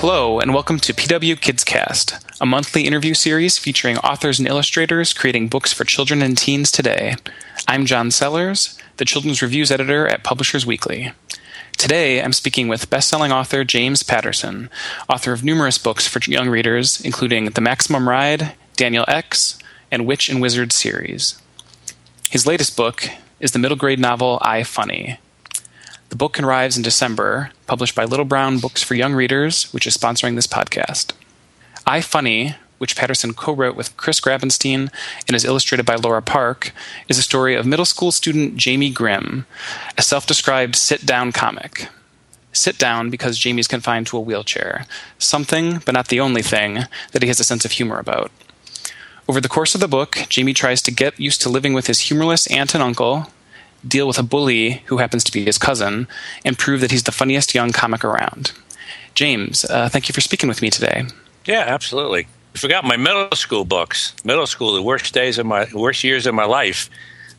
Hello, and welcome to PW KidsCast, a monthly interview series featuring authors and illustrators creating books for children and teens today. I'm John Sellers, the Children's Reviews Editor at Publishers Weekly. Today, I'm speaking with best-selling author James Patterson, author of numerous books for young readers, including The Maximum Ride, Daniel X, and Witch and Wizard series. His latest book is the middle grade novel I Funny, the book arrives in December, published by Little Brown Books for Young Readers, which is sponsoring this podcast. I Funny, which Patterson co wrote with Chris Grabenstein and is illustrated by Laura Park, is a story of middle school student Jamie Grimm, a self described sit down comic. Sit down because Jamie's confined to a wheelchair, something, but not the only thing, that he has a sense of humor about. Over the course of the book, Jamie tries to get used to living with his humorless aunt and uncle, deal with a bully who happens to be his cousin, and prove that he's the funniest young comic around. James, uh, thank you for speaking with me today. Yeah, absolutely. I forgot my middle school books. Middle school, the worst days of my worst years of my life,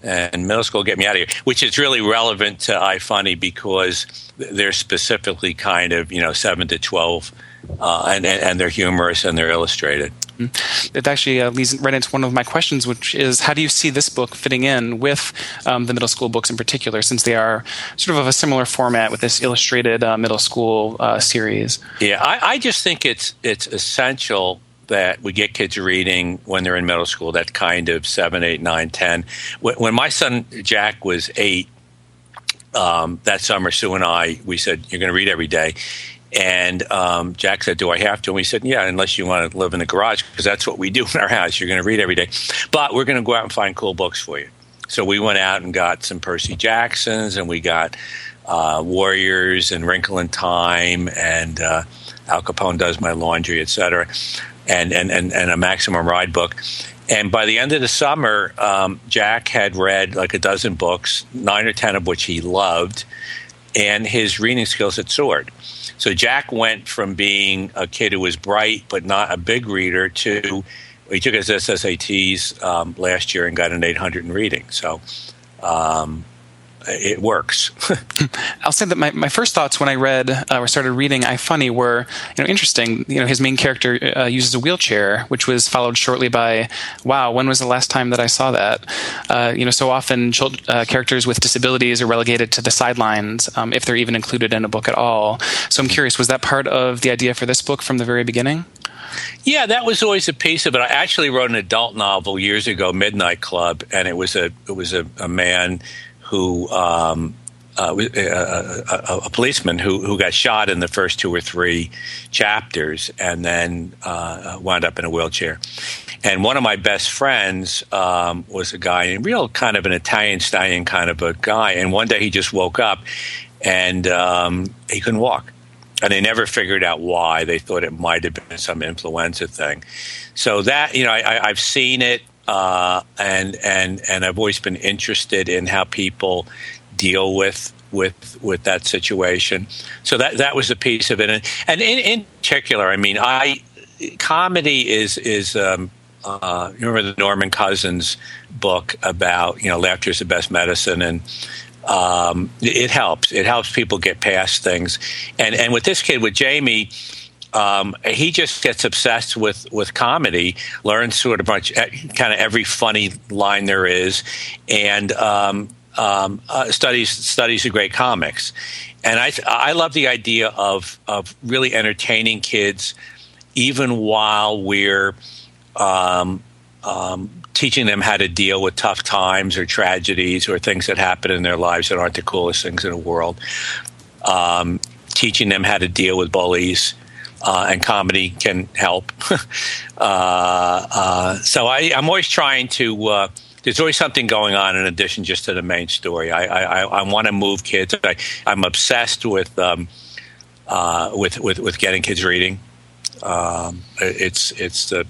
and middle school get me out of here. Which is really relevant to I Funny because they're specifically kind of you know seven to twelve, uh, and and they're humorous and they're illustrated. Mm-hmm. It actually uh, leads right into one of my questions, which is how do you see this book fitting in with um, the middle school books in particular, since they are sort of of a similar format with this illustrated uh, middle school uh, series? Yeah, I, I just think it's it's essential that we get kids reading when they're in middle school. That kind of seven, eight, nine, ten. When my son Jack was eight, um, that summer, Sue and I we said you're going to read every day, and um, Jack said, "Do I have to?" And we said, "Yeah, unless you want to live in the garage, because that's what we do in our house. You're going to read every day, but we're going to go out and find cool books for you." So we went out and got some Percy Jacksons, and we got uh, Warriors and Wrinkle in Time, and uh, Al Capone does my laundry, etc., and, and and and a Maximum Ride book. And by the end of the summer, um, Jack had read like a dozen books, nine or ten of which he loved, and his reading skills had soared. So Jack went from being a kid who was bright but not a big reader to he took his SSATs um, last year and got an 800 in reading. So um, it works. I'll say that my, my first thoughts when I read uh, or started reading I Funny were you know interesting. You know his main character uh, uses a wheelchair, which was followed shortly by Wow, when was the last time that I saw that? Uh, you know, so often child, uh, characters with disabilities are relegated to the sidelines um, if they're even included in a book at all. So I'm curious, was that part of the idea for this book from the very beginning? Yeah, that was always a piece of it. I actually wrote an adult novel years ago, Midnight Club, and it was a it was a, a man who um, uh, a, a, a, policeman who, who got shot in the first two or three chapters and then uh, wound up in a wheelchair. And one of my best friends um, was a guy, a real kind of an Italian stallion kind of a guy. And one day he just woke up and um, he couldn't walk. And they never figured out why. They thought it might have been some influenza thing. So that, you know, I, I've seen it uh, and and and I've always been interested in how people deal with with with that situation. So that that was a piece of it, and, and in, in particular, I mean, I comedy is is. Um, uh, remember the Norman Cousins book about you know laughter is the best medicine, and um, it helps. It helps people get past things. And and with this kid, with Jamie, um, he just gets obsessed with with comedy, learns sort of much eh, kind of every funny line there is, and um, um, uh, studies studies the great comics. And I I love the idea of of really entertaining kids, even while we're um, um, teaching them how to deal with tough times or tragedies or things that happen in their lives that aren't the coolest things in the world. Um, teaching them how to deal with bullies uh, and comedy can help. uh, uh, so I, am always trying to. Uh, there's always something going on in addition just to the main story. I, I, I want to move kids. I, am obsessed with, um, uh, with with with getting kids reading. Um, it's it's the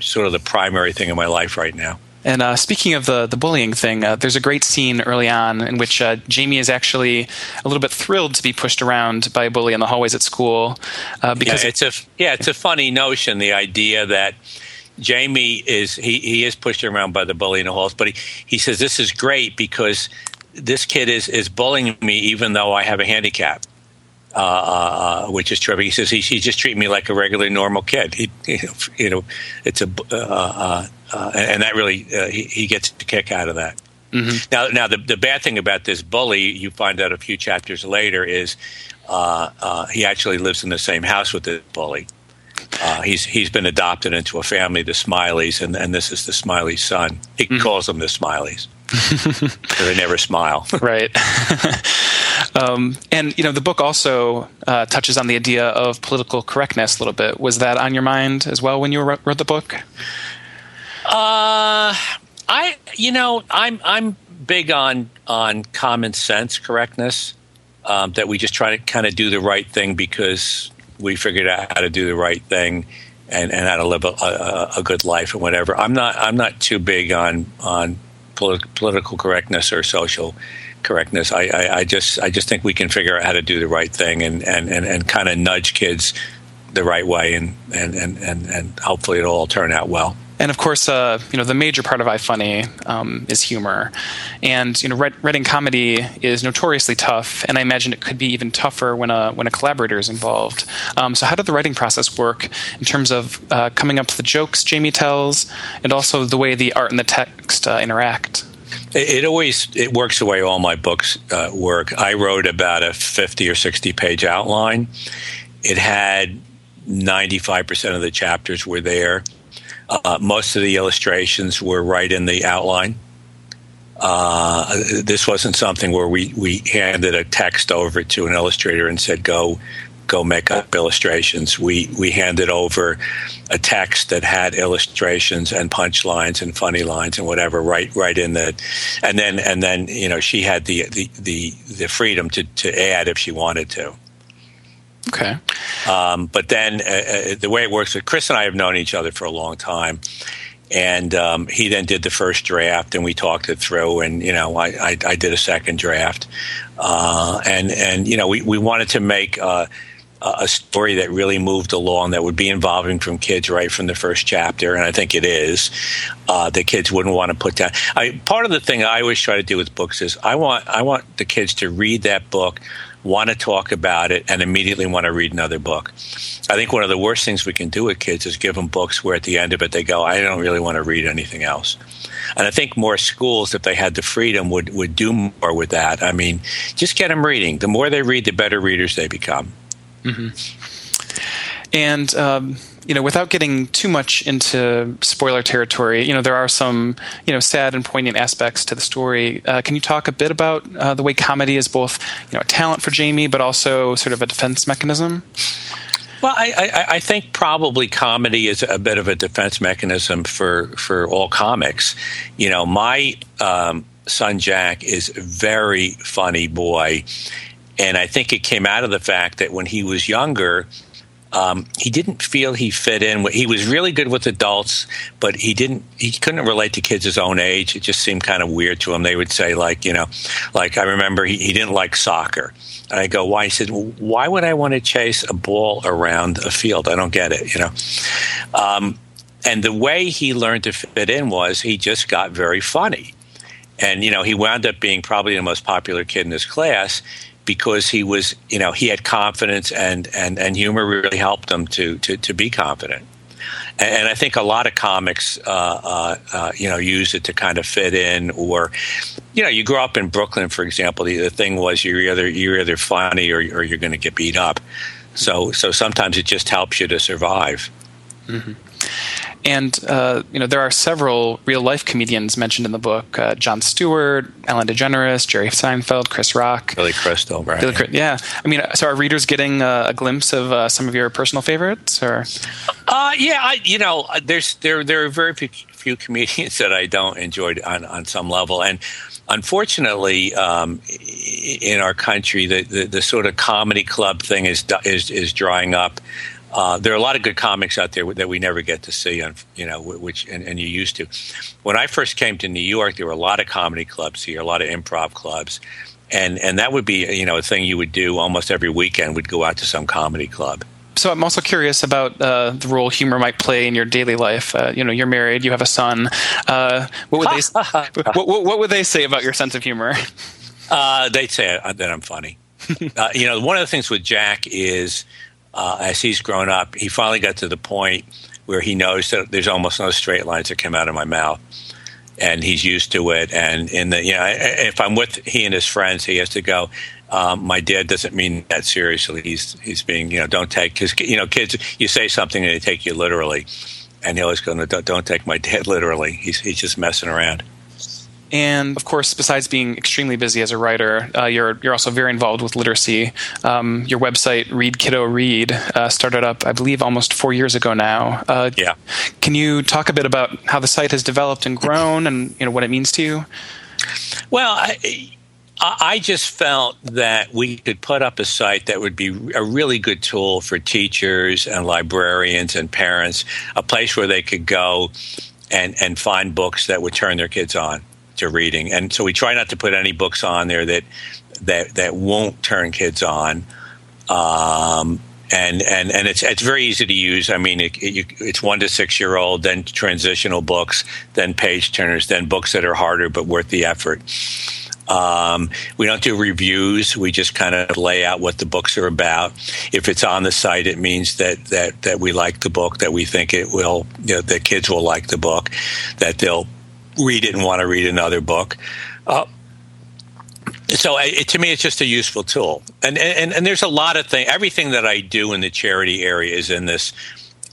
sort of the primary thing in my life right now. And uh, speaking of the the bullying thing, uh, there's a great scene early on in which uh, Jamie is actually a little bit thrilled to be pushed around by a bully in the hallways at school uh, because yeah, it's a yeah it's a funny notion the idea that Jamie is he, he is pushed around by the bully in the halls, but he, he says this is great because this kid is is bullying me even though I have a handicap. uh, uh, which is terrific. He says he, he's just treating me like a regular normal kid. He, you know, it's a uh, uh, uh, and that really he, he, gets a kick out of that. Mm-hmm. Now, now the the bad thing about this bully, you find out a few chapters later, is he actually lives in the same house with the bully. he's he's been adopted into a family, the Smileys, and, and this is the Smiley's son. He mm-hmm. calls them the Smileys. they never smile. right. um, and you know, the book also uh, touches on the idea of political correctness a little bit. Was that on your mind as well when you wrote, wrote the book? Uh, I you know I'm I'm big on on common sense correctness. Um, that we just try to kind of do the right thing because we figured out how to do the right thing and, and how to live a, a, a good life and whatever. I'm not I'm not too big on on polit- political correctness or social correctness. I, I, I, just I just think we can figure out how to do the right thing and and, and, and kind of nudge kids the right way and, and, and, and, and hopefully it'll all turn out well. And of course, uh, you know the major part of I Funny um, is humor, and you know writing comedy is notoriously tough, and I imagine it could be even tougher when a when a collaborator is involved. Um, so, how did the writing process work in terms of uh, coming up with the jokes Jamie tells, and also the way the art and the text uh, interact? It, it, always it works the way all my books uh, work. I wrote about a fifty or sixty page outline. It had ninety five percent of the chapters were there uh, most of the illustrations were right in the outline. Uh, this wasn't something where we, we handed a text over to an illustrator and said, go go make up illustrations. We we handed over a text that had illustrations and punchlines and funny lines and whatever right right in the and then and then you know she had the the the, the freedom to, to add if she wanted to. Okay. Um, but then uh, uh, the way it works, with Chris and I have known each other for a long time. And um, he then did the first draft, and we talked it through. And you know, I, I, I did a second draft, uh, and and you know, we, we wanted to make uh, a story that really moved along that would be involving from kids right from the first chapter, and I think it is. Uh, the kids wouldn't want to put down. I, part of the thing I always try to do with books is I want I want the kids to read that book want to talk about it, and immediately want to read another book. I think one of the worst things we can do with kids is give them books where at the end of it they go, I don't really want to read anything else. And I think more schools, if they had the freedom, would, would do more with that. I mean, just get them reading. The more they read, the better readers they become. Mm-hmm. And um, you know, without getting too much into spoiler territory, you know, there are some, you know, sad and poignant aspects to the story. Uh, can you talk a bit about uh, the way comedy is both, you know, a talent for Jamie, but also sort of a defense mechanism? Well, I, I, I, think probably comedy is a bit of a defense mechanism for, for all comics. You know, my um, son Jack is a very funny boy, and I think it came out of the fact that when he was younger, um, he didn't feel he fit in. He was really good with adults, but he didn't. He couldn't relate to kids his own age. It just seemed kind of weird to him. They would say, like, you know, like I remember he, he didn't like soccer. And I go, why? He said, why would I want to chase a ball around a field? I don't get it. You know. Um, and the way he learned to fit in was he just got very funny. And, you know, he wound up being probably the most popular kid in his class because he was, you know, he had confidence and, and, and humor really helped him to, to, to be confident. And I think a lot of comics, uh, uh, uh, you know, use it to kind of fit in, or, you know, you grow up in Brooklyn, for example. The, the thing was you're either you're either funny or, or you're going to get beat up. So so sometimes it just helps you to survive. Mm-hmm. And uh, you know there are several real life comedians mentioned in the book: uh, Jon Stewart, Ellen DeGeneres, Jerry Seinfeld, Chris Rock, Billy Crystal, right? Billy, yeah, I mean, so are readers getting uh, a glimpse of uh, some of your personal favorites? Or uh, yeah, I, you know, there's there there are very few, few comedians that I don't enjoy on on some level, and unfortunately, um, in our country, the, the, the sort of comedy club thing is is is drying up. Uh, there are a lot of good comics out there that we never get to see, on, you know, which and, and, you used to. When I first came to New York, there were a lot of comedy clubs here, a lot of improv clubs, and and that would be you know a thing you would do almost every weekend. We'd go out to some comedy club. So I'm also curious about uh, the role humor might play in your daily life. Uh, you know, you're married, you have a son. Uh, what would they what, what, what, would they say about your sense of humor? Uh, they'd say that I'm funny. uh, you know, one of the things with Jack is uh, as he's grown up, he finally got to the point where he knows that there's almost no straight lines that come out of my mouth. And he's used to it. And in the, you know, if I'm with he and his friends, he has to go. Um, my dad doesn't mean that seriously. He's he's being, you know, don't take because you know, kids. You say something and they take you literally, and he always goes, don't, don't take my dad literally. He's he's just messing around. And of course, besides being extremely busy as a writer, uh, you're you're also very involved with literacy. Um, your website, Read Kiddo Read, uh, started up, I believe, almost four years ago now. Uh, yeah. Can you talk a bit about how the site has developed and grown, and you know what it means to you? Well, I, I just felt that we could put up a site that would be a really good tool for teachers and librarians and parents, a place where they could go and, and find books that would turn their kids on to reading. And so we try not to put any books on there that that that won't turn kids on. Um, and and and it's it's very easy to use. I mean, it, it, it's one to six year old, then transitional books, then page turners, then books that are harder but worth the effort. Um, we don't do reviews. We just kind of lay out what the books are about. If it's on the site, it means that that that we like the book, that we think it will, you know, that kids will like the book, that they'll read it and want to read another book. Uh, so it, to me, it's just a useful tool. And, and and there's a lot of things. Everything that I do in the charity area is in this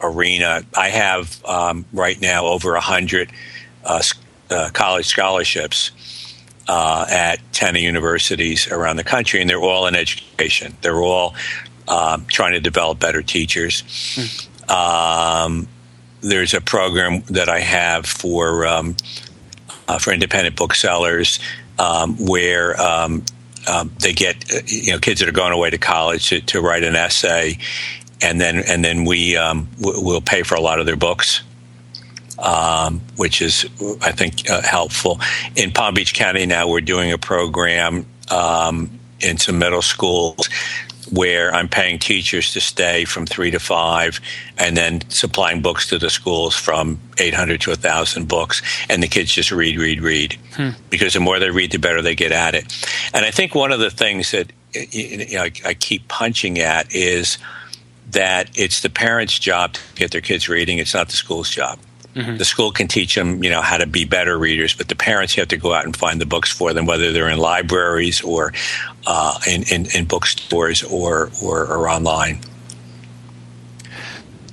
arena. I have um, right now over a hundred uh, uh, college scholarships uh, at ten universities around the country, and they're all in education. They're all um, trying to develop better teachers. Mm. Um, there's a program that I have for um, uh, for independent booksellers um, where um, um, they get uh, you know kids that are going away to college to, to write an essay, and then and then we um, w- will pay for a lot of their books. Um, which is, I think, uh, helpful. In Palm Beach County now, we're doing a program um, in some middle schools where I'm paying teachers to stay from three to five, and then supplying books to the schools from 800 to 1,000 books, and the kids just read, read, read. Hmm. Because the more they read, the better they get at it. And I think one of the things that you know, I keep punching at is that it's the parents' job to get their kids reading. It's not the school's job. Mm-hmm. The school can teach them, you know, how to be better readers, but the parents have to go out and find the books for them, whether they're in libraries or uh, in, in, in, bookstores or, or, or online.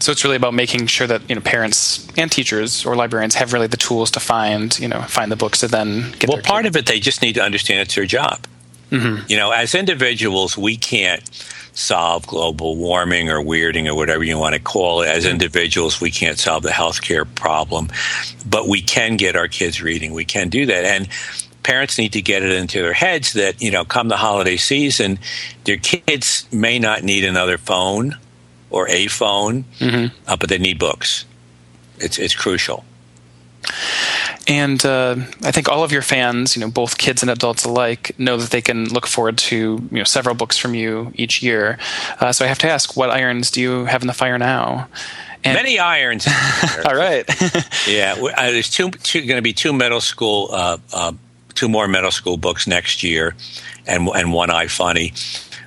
So it's really about making sure that you know parents and teachers or librarians have really the tools to find you know find the books to then get. Well, part of it they just need to understand it's their job. Mm-hmm. You know, as individuals, we can't solve global warming or weirding or whatever you want to call it. As individuals, we can't solve the healthcare problem, but we can get our kids reading. We can do that. And parents need to get it into their heads that, you know, come the holiday season, their kids may not need another phone or a phone, mm-hmm. uh, but they need books. It's, it's crucial. And uh, I think all of your fans, you know, both kids and adults alike, know that they can look forward to you know several books from you each year. Uh, so I have to ask, what irons do you have in the fire now? And Many irons. all right. yeah, uh, there's two, two going to be two middle school, uh, uh, two more middle school books next year, and and one I Funny.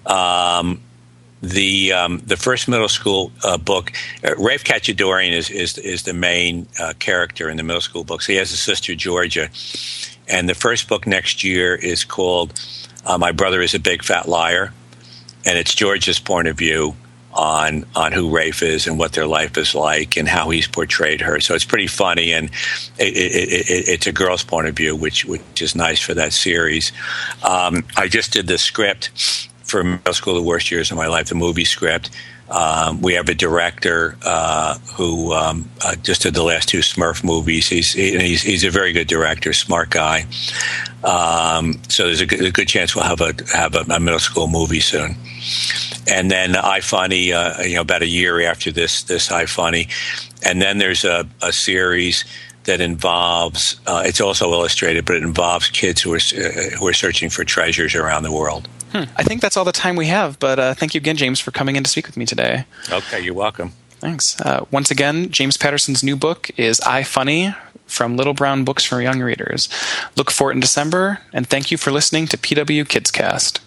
Um, the um, the first middle school uh, book, uh, Rafe Khatchadorian is, is is the main uh, character in the middle school books. He has a sister Georgia, and the first book next year is called uh, "My Brother Is a Big Fat Liar," and it's Georgia's point of view on on who Rafe is and what their life is like and how he's portrayed her. So it's pretty funny, and it, it, it, it's a girl's point of view, which which is nice for that series. Um, I just did the script for middle school, the worst years of my life, the movie script. Um, we have a director uh, who um, uh, just did the last two Smurf movies. He's, he's, he's a very good director, smart guy. Um, so there's a good, a good, chance we'll have a have a, a, middle school movie soon. And then I Funny, uh, you know, about a year after this this I Funny, and then there's a, a series that involves. Uh, it's also illustrated, but it involves kids who are uh, who are searching for treasures around the world. Hmm. I think that's all the time we have, but uh, thank you again, James, for coming in to speak with me today. Okay, you're welcome. Thanks. Uh, once again, James Patterson's new book is I Funny from Little Brown Books for Young Readers. Look for it in December, and thank you for listening to PW KidsCast.